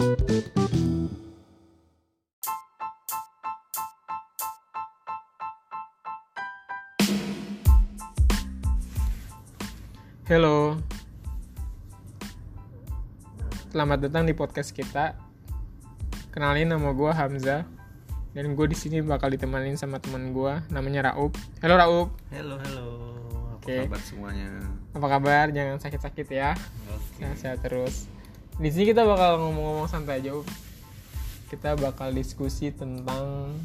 Halo. Selamat datang di podcast kita. Kenalin nama gue Hamzah dan gue di sini bakal ditemanin sama teman gue namanya Raup. Halo Raup. Halo, halo. Apa Oke. kabar semuanya? Apa kabar? Jangan sakit-sakit ya. Oke. Sehat-sehat terus. Di sini kita bakal ngomong-ngomong santai aja. Kita bakal diskusi tentang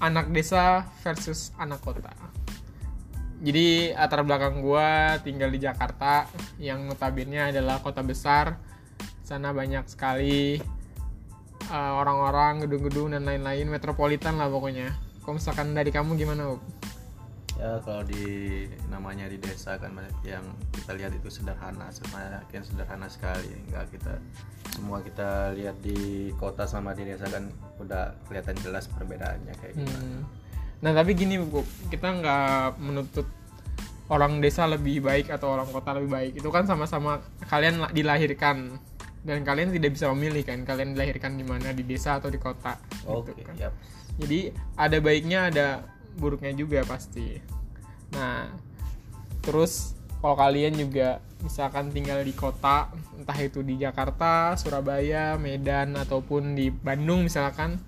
anak desa versus anak kota. Jadi latar belakang gua tinggal di Jakarta yang notabene adalah kota besar. Sana banyak sekali uh, orang-orang, gedung-gedung dan lain-lain metropolitan lah pokoknya. Kalau misalkan dari kamu gimana, Up? Ya kalau di namanya di desa kan yang kita lihat itu sederhana, semakin sederhana sekali. Enggak kita semua kita lihat di kota sama di desa kan udah kelihatan jelas perbedaannya kayak gimana. Hmm. Nah tapi gini bu, kita nggak menuntut orang desa lebih baik atau orang kota lebih baik. Itu kan sama-sama kalian la- dilahirkan dan kalian tidak bisa memilih kan kalian dilahirkan di mana di desa atau di kota. Oke, gitu kan. yap. Jadi ada baiknya ada buruknya juga pasti. Nah terus kalau kalian juga misalkan tinggal di kota entah itu di Jakarta, Surabaya, Medan ataupun di Bandung misalkan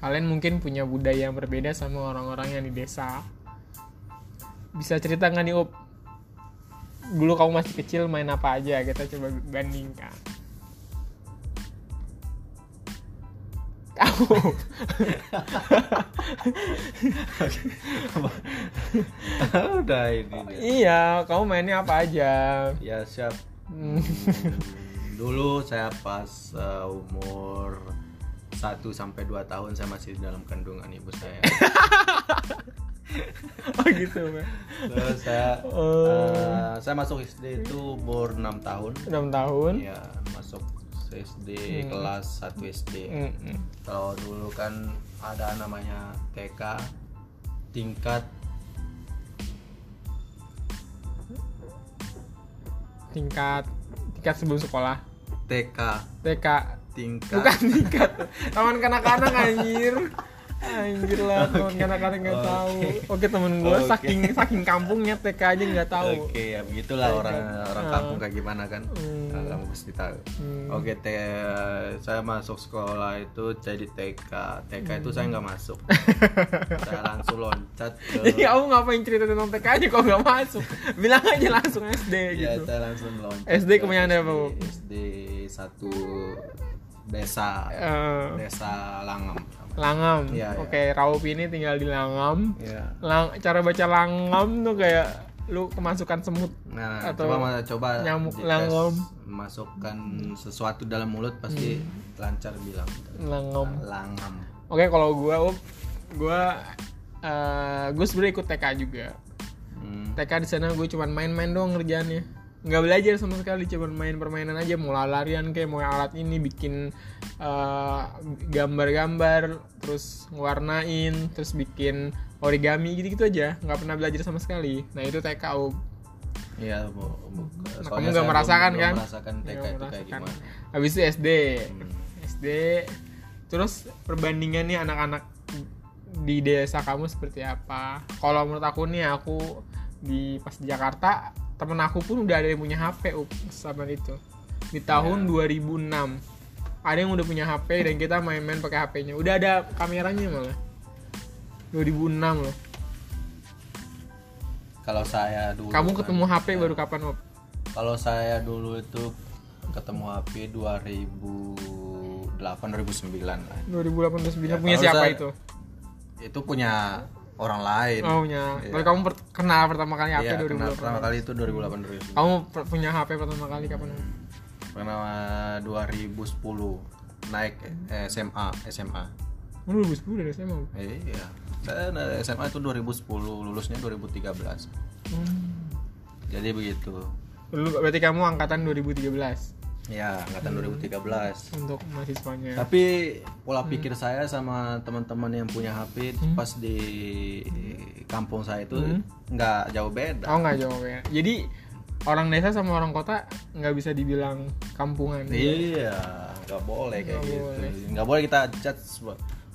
kalian mungkin punya budaya yang berbeda sama orang-orang yang di desa. Bisa cerita nggak nih Up? Dulu kamu masih kecil main apa aja? Kita coba bandingkan. Kamu udah ini. dia. iya, kamu mainnya apa aja? Ya siap. Hmm. Dulu saya pas uh, umur 1 sampai 2 tahun saya masih dalam kandungan ibu saya. Oh gitu. Terus saya Oh. eh, saya masuk SD itu umur 6 tahun. 6 tahun. Ya, masuk SD kelas 1 SD. Mm-mm. Kalau dulu kan ada namanya TK tingkat Tingkat tingkat sebelum sekolah. TK TK tingkat bukan tingkat taman kanak-kanak anjir anjir lah taman kanak-kanak nggak Oke. tahu oke temen gue Oke. saking saking kampungnya TK aja nggak tahu Oke, ya begitulah TK. orang orang kampung kayak gimana kan. Hmm. Nah, kamu pasti tahu. Hmm. Oke, te- saya masuk sekolah itu jadi TK. TK itu saya nggak masuk. saya langsung loncat ke jadi kamu ngapain cerita tentang TK aja kok nggak masuk bilang aja langsung SD Ya, gitu saya langsung loncat. SD ke kemenyan apa, SD, satu desa Eh, desa Langam. Iya. oke Raup ini tinggal di Langam Ya. Lang cara baca Langam tuh kayak lu kemasukan semut Nah, Atau coba coba nyamuk langam. masukkan sesuatu dalam mulut pasti Hmm. lancar bilang. Langam Langam. Oke, kalau gua up, gua eh gue sebenarnya ikut TK juga. Hmm. TK di sana gue cuman main-main doang ngerjaannya. Nggak belajar sama sekali, cuman main permainan aja, mau larian kayak mau alat ini bikin eh, gambar-gambar, terus ngewarnain, terus bikin origami gitu-gitu aja. Nggak pernah belajar sama sekali. Nah itu TK up. Iya, bu, bu- Nah, kamu nggak belum- merasakan belum kan? Merasakan TK itu kayak gimana? Habis itu SD. Hmm. SD terus perbandingannya anak-anak di desa kamu seperti apa kalau menurut aku nih aku di pas di Jakarta temen aku pun udah ada yang punya HP up sama itu. Di tahun 2006 ada yang udah punya HP dan kita main-main pakai HP-nya udah ada kameranya malah. 2006 loh. Kalau saya dulu kamu kan, ketemu HP baru kapan Op? Kalau saya dulu itu ketemu HP 2008 2009 lah. 2018 Ya, punya siapa saya- itu? Itu punya orang lain. Oh punya. Iya. Tapi kamu per- kenal pertama kali HP Iya, 2008. kenal pertama kali itu 2008 2009. Kamu punya HP pertama kali kapan? Pertama 2010 naik eh, SMA SMA. Oh, 2010 dari SMA. Iya. Saya dari SMA itu 2010, lulusnya 2013. Hmm. Jadi begitu. Dulu berarti kamu angkatan 2013 Ya, angkatan 2013. untuk mahasiswanya. Tapi pola Hmm. pikir saya sama teman-teman yang punya HP pas di kampung saya itu nggak jauh beda. Oh nggak jauh ya. Jadi orang desa sama orang kota nggak bisa dibilang kampungan. Iya, nggak boleh kayak Nggak gitu nggak boleh kita judge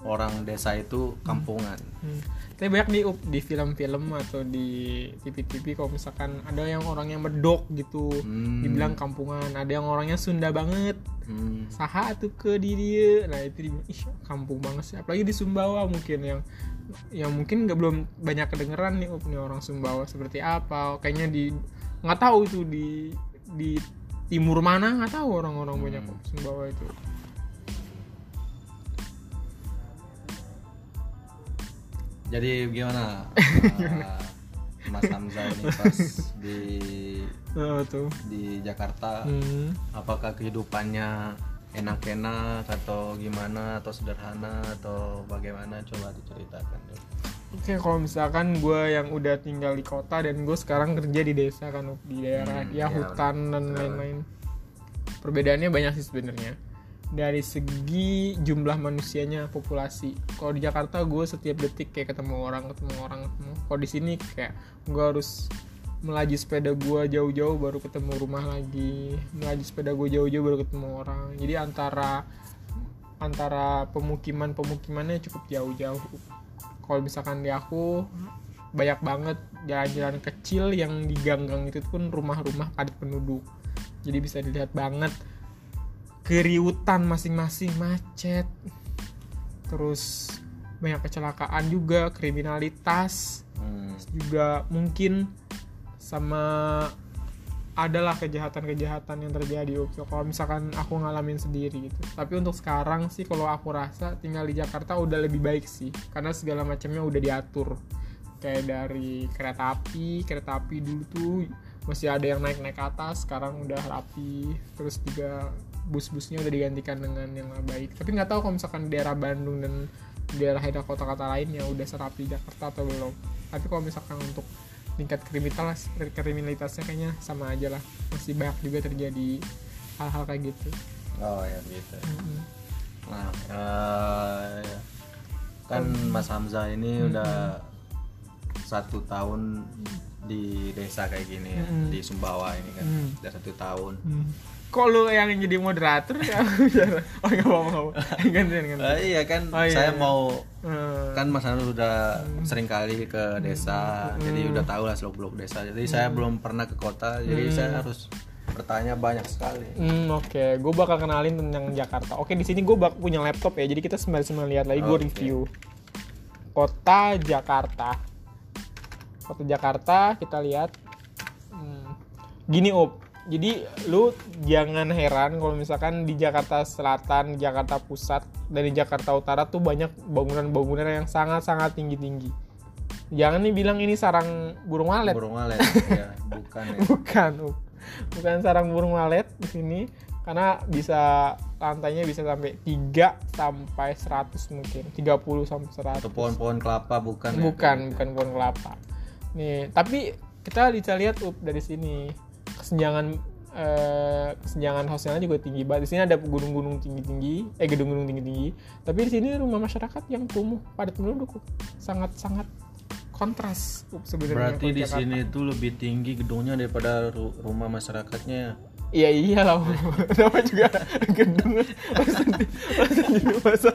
orang desa itu kampungan Hmm. Tapi banyak Up, di film-film atau di TV-TV kalau misalkan ada yang orangnya medok gitu, Hmm. dibilang kampungan, ada yang orangnya Sunda banget, Hmm. saha tuh ke di dia, nah itu dibilang ih kampung banget sih, apalagi di Sumbawa mungkin yang yang mungkin nggak belum banyak kedengeran nih Up, nih orang Sumbawa seperti apa, kayaknya di nggak tahu itu di di timur mana nggak tahu orang-orang banyak Up, Sumbawa itu. Jadi gimana Ah, Mas Hamzah ini pas di Oh, tuh. di Jakarta Hmm. apakah kehidupannya enak-enak atau gimana atau sederhana atau bagaimana coba diceritakan deh. Oke, kalau misalkan gue yang udah tinggal di kota dan gue sekarang kerja di desa kan di daerah Hmm, ya iya, hutan dan lain-lain. Perbedaannya banyak sih sebenarnya. Dari segi jumlah manusianya, populasi. Kalau di Jakarta gue setiap detik kayak ketemu orang, ketemu orang, ketemu. Kalau di sini kayak gue harus melaju sepeda gue jauh-jauh baru ketemu rumah lagi, melaju sepeda gue jauh-jauh baru ketemu orang. Jadi antara antara pemukiman pemukimannya cukup jauh-jauh kalau misalkan di aku banyak banget jalan-jalan kecil yang di gang-gang itu pun rumah-rumah padat penduduk jadi bisa dilihat banget keriutan masing-masing macet. Terus banyak kecelakaan juga kriminalitas. Hmm. juga mungkin sama adalah kejahatan-kejahatan yang terjadi. Ups. kalau misalkan aku ngalamin sendiri gitu. Tapi untuk sekarang sih kalau aku rasa tinggal di Jakarta udah lebih baik sih. Karena segala macamnya udah diatur. Kayak dari kereta api kereta api dulu tuh masih ada yang naik-naik atas sekarang udah rapi. Terus juga bus-busnya udah digantikan dengan yang lebih baik tapi nggak tahu kalau misalkan di daerah Bandung dan daerah daerah kota-kota lain yang udah serapi Jakarta atau belum tapi kalau misalkan untuk tingkat kriminalitas kriminalitasnya kayaknya sama aja lah masih banyak juga terjadi hal-hal kayak gitu Oh ya gitu. Mm-mm. Nah, eh, kan Mas Hamzah ini udah satu tahun di desa kayak gini ya, Mm. di Sumbawa ini kan, Mm. udah satu tahun. Hmm. Kok lu yang jadi moderator ya? oh nggak apa-apa. Gantian gantian. Eh, iya kan, Oh, iya, saya iya. mau Hmm. kan Mas Hamzah udah sering kali ke desa, jadi udah tahu lah seluk-beluk desa. Jadi saya belum pernah ke kota, jadi saya harus bertanya banyak sekali. Hmm, oke. Gue bakal kenalin tentang Jakarta. Oke, di sini gue bak punya laptop ya. Jadi kita sembari-sembari lihat lagi. Gue Oke. review kota Jakarta. Kota Jakarta kita lihat. Hmm. Gini op. Jadi lu jangan heran kalau misalkan di Jakarta Selatan, Jakarta Pusat, dan di Jakarta Utara tuh banyak bangunan-bangunan yang sangat-sangat tinggi-tinggi. Jangan nih bilang ini sarang burung walet. Burung walet ya, bukan ya. bukan Bu. bukan sarang burung walet di sini karena bisa lantainya bisa sampai 3 sampai 100 mungkin 30 sampai 100 Atau pohon-pohon kelapa bukan ya? bukan bukan pohon kelapa nih tapi kita bisa lihat up dari sini kesenjangan eh, kesenjangan sosialnya juga tinggi banget di sini ada gunung-gunung tinggi-tinggi eh gedung-gedung tinggi-tinggi tapi di sini rumah masyarakat yang kumuh padat penduduk sangat-sangat kontras sebenarnya Berarti di Jakarta. sini tuh lebih tinggi gedungnya daripada ru- rumah masyarakatnya. Iya iyalah, nama juga gedung di, jadi masa.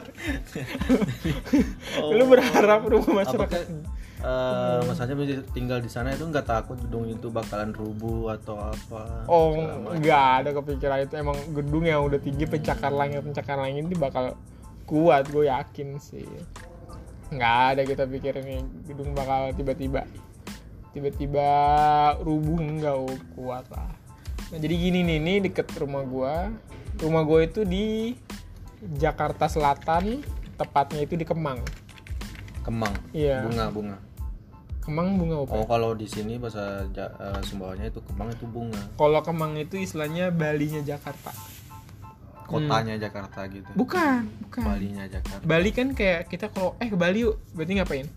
Lu berharap rumah masyarakat Apakah eh Mas Hajam tinggal di sana itu nggak takut gedung itu bakalan rubuh atau apa? Oh nggak ada kepikiran itu emang gedung yang udah tinggi pencakar langit pencakar langit ini bakal kuat gue yakin sih nggak ada kita pikirin nih gedung bakal tiba-tiba tiba-tiba rubuh enggak oh, kuat lah nah jadi gini nih ini deket rumah gua rumah gua itu di Jakarta Selatan tepatnya itu di Kemang Kemang. Iya. Bunga bunga. Kemang bunga apa? Oh kalau di sini bahasa Ja- eh, Sumbawanya itu kemang itu bunga. Kalau Kemang itu istilahnya Balinya Jakarta. Kotanya Jakarta gitu. Bukan, bukan. Balinya Jakarta. Bali kan kayak kita kalau eh ke Bali yuk, berarti ngapain?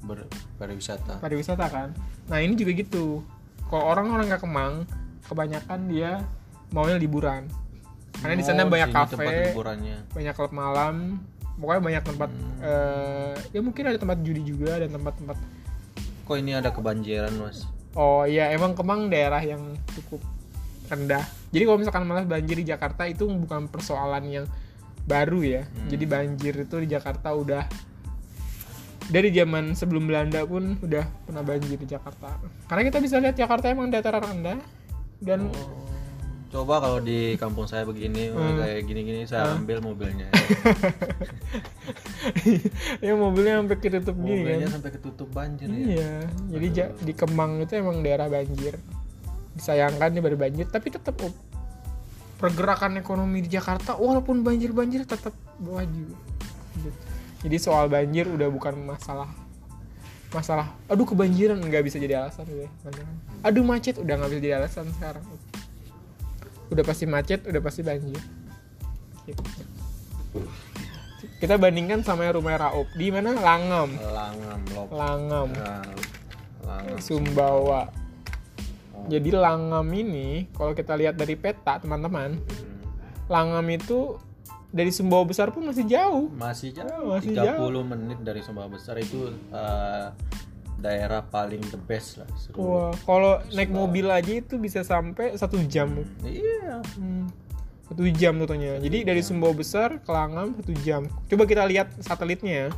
Ber pariwisata. Pariwisata kan. Nah ini juga gitu. Kalau orang-orang nggak Kemang, kebanyakan dia maunya liburan. Karena di sana Oh, banyak kafe, liburannya. banyak klub malam, pokoknya banyak tempat. eh, ya mungkin ada tempat judi juga dan tempat-tempat. Kok ini ada kebanjiran mas? Oh iya, emang Kemang daerah yang cukup rendah. Jadi kalau misalkan malah banjir di Jakarta itu bukan persoalan yang baru ya. Hmm. Jadi banjir itu di Jakarta udah dari zaman sebelum Belanda pun udah pernah banjir di Jakarta. Karena kita bisa lihat Jakarta emang dataran rendah dan Coba kalau di kampung saya begini Hmm. kayak gini-gini saya ambil mobilnya. ya mobilnya sampai ketutup gini kan. mobilnya sampai ketutup banjir ya. Iya, jadi ja- di Kemang itu emang daerah banjir. Disayangkan nih baru banjir, tapi tetap oh, pergerakan ekonomi di Jakarta walaupun banjir-banjir tetap maju. Jadi soal banjir udah bukan masalah masalah aduh kebanjiran nggak bisa jadi alasan udah aduh macet udah nggak bisa jadi alasan sekarang udah pasti macet udah pasti banjir Gitu. kita bandingkan sama yang rumah Raup di mana Langam Langam, lop. Langam Nah, Langam. Sumbawa. Oh. Jadi Langam ini kalau kita lihat dari peta teman-teman, Hmm. Langam itu dari Sumbawa besar pun masih jauh. Masih jauh. Oh, masih 30 menit dari Sumbawa Besar itu eh, daerah paling the best lah. seluruh. Wah, kalau naik mobil aja itu bisa sampai satu jam. Iya. Hmm, Satu jam tentunya. Jadi dari Sumbawa besar ke Langam satu jam. Coba kita lihat satelitnya. ya.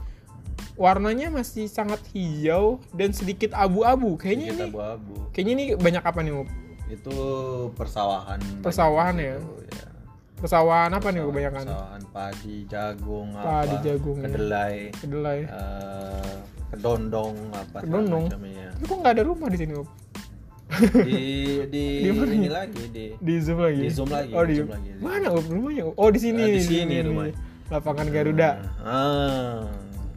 Warnanya masih sangat hijau dan sedikit abu-abu. Kayaknya Sedikit ini, abu-abu. kayaknya ini banyak apa nih? Itu persawahan. Persawahan ya? di situ, ya. Pesawahan apa nih kebanyakan? Persawahan padi, jagung, Padi, apa, jagung, ya. kedelai, Kedelai. eh, kedondong, apa Kedondong? Tapi kok nggak ada rumah di sini, Up? Di di, Di mana ini lagi di Di zoom lagi. Di zoom lagi, Oh, di zoom lagi. Mana Up, rumahnya? Oh, di sini. Ah, di sini rumahnya. Lapangan Garuda. Ah.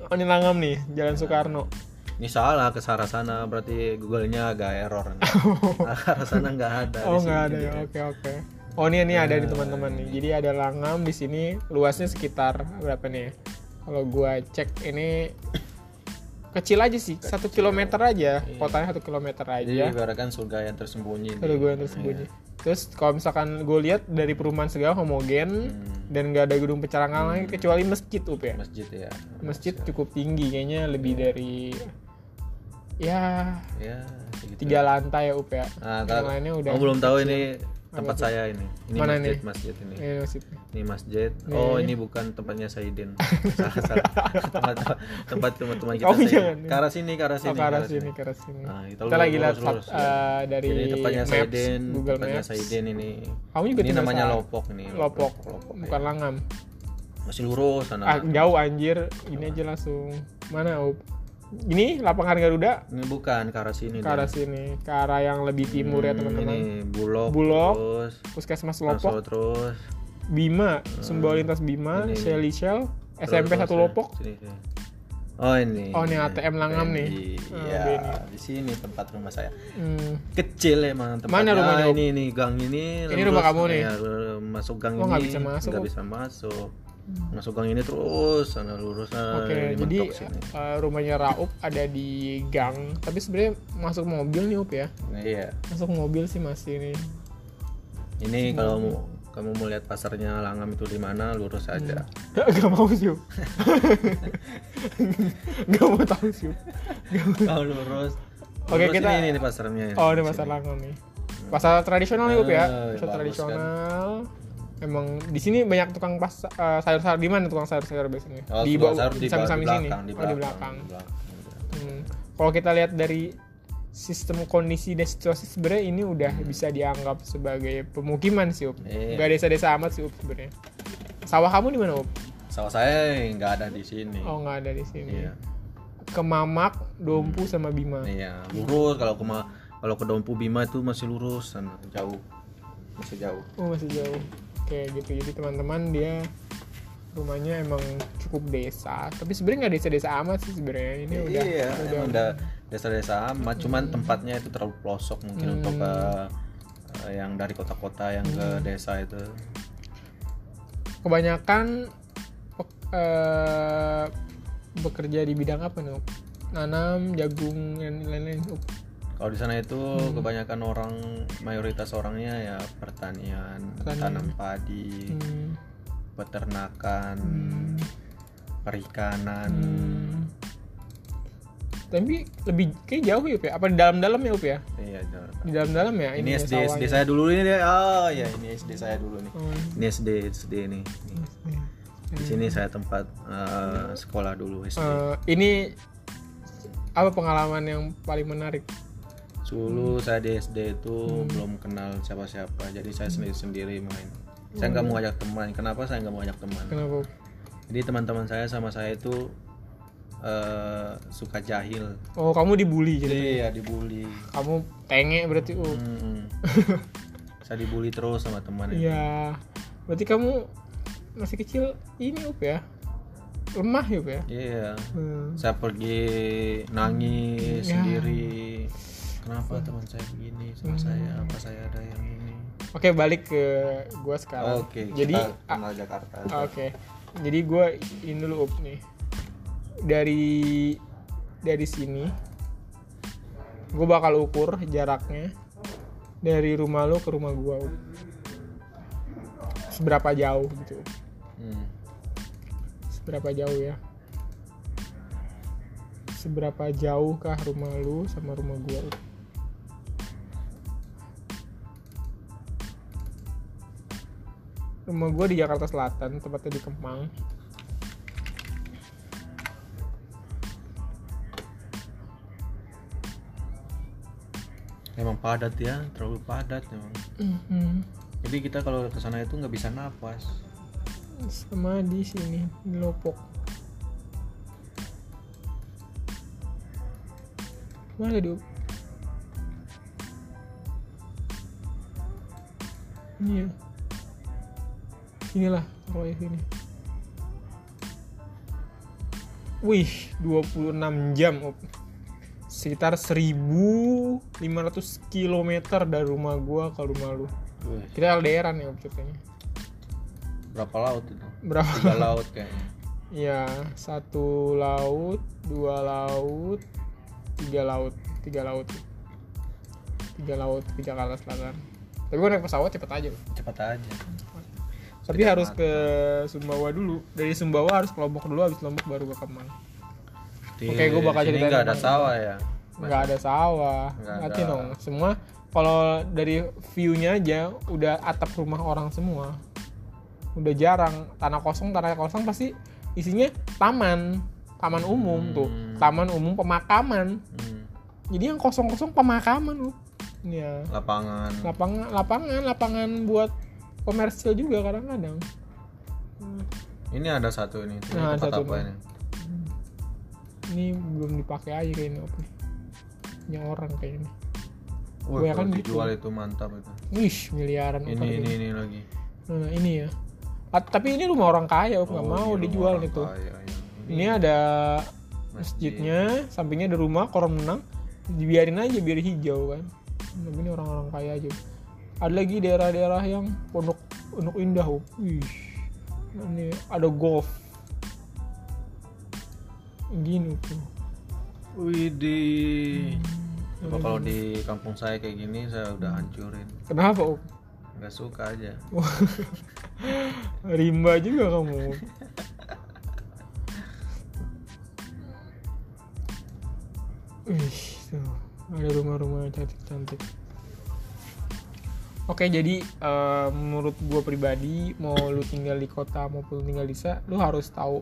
Oh, ini Langam nih, Jalan Soekarno. Ini salah ke arah sana berarti Google-nya agak error. arah sana nggak ada. Oh, nggak ada ya. dia. Oke, oke. Oh, ini ini ada nih teman-teman nih. Jadi ada Langam di sini, luasnya sekitar berapa nih? Kalau gua cek ini kecil aja sih, satu kilometer aja. Kotanya satu kilometer Jadi aja. ibaratkan surga yang tersembunyi. Ada gue yang Iya. tersembunyi. Terus kalau misalkan gue lihat dari perumahan segala homogen Hmm. dan nggak ada gedung pencerangan lain kecuali masjid up ya. Masjid ya. Masjid cukup tinggi kayaknya lebih dari ya Ya, segitu. tiga lantai ya up ya. Nah, Yang lainnya udah kamu belum tahu ini tempat tuh? saya ini. Ini Mana masjid, nih? masjid ini. Ini masjid. Ini masjid. Oh, ini bukan tempatnya Saidin. salah, salah. Tempat tempat teman-teman kita Kamu Saidin. jangan. Ke arah sini, ke arah Oh, sini. ke arah sini, ke arah sini. Nah, kita Kita lagi lihat lurus, eh, dari Jadi tempatnya Maps, Saidin, Google tempatnya Maps. Saidin ini. Kamu juga Ini namanya sa- Lopok ini. Lopok, Lopok. bukan Langam. Masih lurus sana. Ah, jauh anjir. Ini aja langsung. Mana up? Ini lapangan Garuda Ini bukan ke arah sini. ke arah sini, ke arah yang lebih timur ya Hmm, teman-teman. Ini Bulog, Bulog, terus Puskesmas Lopok, terus Bima, Sumbawa Lintas Bima, Ini. Shelly Shell, terus, SMP terus, 1 ya. Lopok. Sini, sini. Oh ini. Oh, ini ATM Langam nih. Ah, Iya, BNI. di sini tempat rumah saya. Hmm. Kecil emang tempatnya. Mana rumahnya, Om? Ini ini gang ini. Ini rumah kamu nih? Ya, masuk gang Oh, ini. nggak bisa masuk, nggak bisa masuk. Masuk gang ini terus sana lurus sana. Oke, ini jadi sini. eh, rumahnya Raup ada di gang, tapi sebenarnya masuk mobil nih Up ya. Nah, iya. Masuk mobil sih masih nih. Ini kalau mau kamu mau lihat pasarnya Langam itu di mana lurus aja. Gak mau sih. Up. Gak mau tahu sih. Up. Kalau lurus. Oke, lurus kita- ini, ini pasarnya. Oh, ini pasar. Langam nih. Pasar tradisional nih Up ya. Eh, Pasar bagus tradisional. Emang di sini banyak tukang pas eh, sayur-sayur di mana tukang sayur-sayur biasanya? Oh, di bawah di, di samping di sini. belakang, di Oh, belakang, di belakang. di belakang. Hmm. Kalau kita lihat dari sistem kondisi dan situasi sebenarnya ini udah bisa dianggap sebagai pemukiman sih Up. Iya. Gak desa-desa amat sih Up sebenarnya. Sawah kamu di mana Up? Sawah saya nggak ada di sini. Oh nggak ada di sini. Iya. Ke Mamak, Dompu sama Bima. Iya, lurus kalau ke Ma- kalau ke Dompu Bima itu masih lurus sana jauh. Masih jauh. Oh masih jauh. Kayak gitu. Jadi teman-teman dia rumahnya emang cukup desa. Tapi sebenarnya nggak desa-desa amat sih sebenarnya. Ini udah iya, udah udah desa-desa amat, cuman tempatnya itu terlalu pelosok mungkin Hmm. untuk ke eh, yang dari kota-kota yang ke desa itu. kebanyakan eh, bekerja di bidang apa nih? Nanam, jagung dan lain-lain. Kalau di sana itu Hmm. kebanyakan orang mayoritas orangnya ya pertanian, Pertanian. tanam padi, Hmm. peternakan, Hmm. perikanan. Hmm. tapi lebih kayak jauh ya ya apa di dalam-dalam ya Up ya iya di dalam-dalam ya ini ya, SD sawahnya. SD saya dulu ini deh oh ya ini SD saya dulu nih Oh, ini SD SD nih Nih. di sini saya tempat eh, sekolah dulu SD Eh, ini apa pengalaman yang paling menarik dulu saya di SD itu belum kenal siapa-siapa jadi saya sendiri-sendiri main saya nggak mau ajak teman kenapa saya nggak mau ajak teman kenapa jadi teman-teman saya sama saya itu eh, suka jahil oh kamu dibully jadi iya dibully kamu tenge berarti Up. Hmm. saya dibully terus sama teman itu. Iya. Berarti kamu masih kecil ini up ya? Lemah ya Up, ya? iya Hmm. saya pergi nangis Ya. sendiri kenapa teman saya begini sama saya apa saya ada yang ini Oke, balik ke gua sekarang. oke Jadi kita ah, kenal Jakarta oke. Jadi gua ini dulu up nih. Dari dari sini gue bakal ukur jaraknya dari rumah lu ke rumah gua Up. Seberapa jauh gitu. Hmm. Seberapa jauh ya? Seberapa jauh kah rumah lu sama rumah gua? Rumah gua di Jakarta Selatan, tepatnya di Kemang. emang padat ya terlalu padat emang Mhm. jadi kita kalau ke sana itu nggak bisa napas Sama di sini, di Lopok. Mana dia? Ini ya. Inilah pokoknya sini. Wih, 26 jam, Op. Sekitar 1500 km dari rumah gua ke rumah lu. Wih, Kita LDR nih, Op, ceritanya. berapa laut itu Berapa? tiga laut kayaknya Ya, satu laut, dua laut, tiga laut, tiga laut, tiga laut di Jakarta Selatan. Tapi gue naik pesawat cepet aja. cepat aja Tapi harus ke Sumbawa dulu. Dari Sumbawa harus ke Lombok dulu, habis Lombok baru ke Kemang. Di Oke, gua bakal sini ceritain nggak ada sawah ya Nggak ada sawah, ada. dong. Semua kalau dari view-nya aja udah atap rumah orang semua. Udah jarang tanah kosong, tanah kosong pasti isinya taman, taman umum tuh, Hmm. taman umum pemakaman. Hmm, jadi yang kosong-kosong pemakaman loh ya lapangan lapangan lapangan lapangan buat komersil juga kadang-kadang. Ini ada satu ini ini Nah, tempat satu apa ini. ini? Belum dipakai aja kayaknya apa yang orang kayaknya. Wah, Gua kan gitu. dijual itu mantap itu. Wih miliaran ini over ini ini lagi. Nah ini ya. Ah, tapi ini rumah orang kaya nggak Oh, mau ini dijual itu. kaya, ya. ini ada masjidnya sampingnya ada rumah kolam renang. Dibiarin aja biar hijau kan. Tapi ini orang-orang kaya aja ada lagi daerah-daerah yang pondok pondok indah Op. wih ini ada golf gini tuh Widih. Coba kalau di kampung saya kayak gini saya udah hancurin. kenapa Op? Nggak suka aja. rimba juga kamu Wih, tuh ada rumah-rumah cantik-cantik. Oke, jadi eh, menurut gue pribadi, mau lu tinggal di kota maupun tinggal di desa, lu harus tahu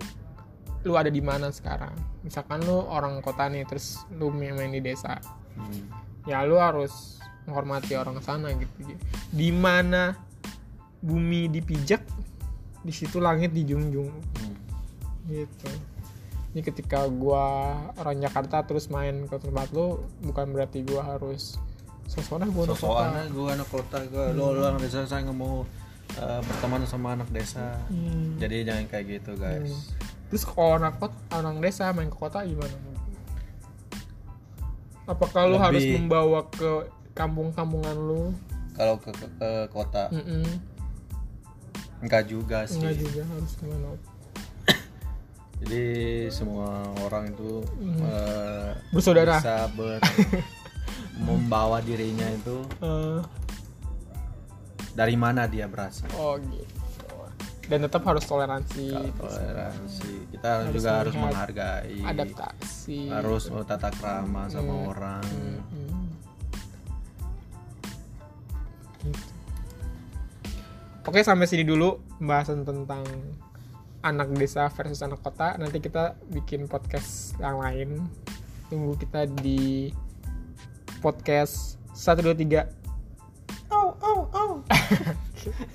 lu ada di mana sekarang. Misalkan lu orang kota nih, terus lu main di desa, Hmm. ya lu harus menghormati orang sana gitu. Di mana bumi dipijak, di situ langit dijunjung Hmm. gitu ini ketika gua orang Jakarta terus main ke tempat lu bukan berarti gua harus sosona gua anak aja gue anak kota gue lo lo anak desa saya nggak mau eh, berteman sama anak desa. Hmm. Jadi jangan kayak gitu guys. terus kalau anak kota orang desa main ke kota gimana apakah lu Lebih- harus membawa ke kampung-kampungan lu Kalau ke, ke, ke kota Mm-mm. enggak juga sih. enggak juga harus gimana Jadi semua orang itu eh, Bersaudara. bisa ber membawa dirinya itu Eh, dari mana dia berasal. oh gitu dan tetap harus toleransi toleransi kita Harus juga harus menghargai adaptasi harus tata krama sama Hmm. orang Hmm. Gitu. Oke sampai sini dulu pembahasan tentang anak desa versus anak kota. Nanti kita bikin podcast yang lain. Tunggu kita di podcast 1 2 3. Oh oh oh.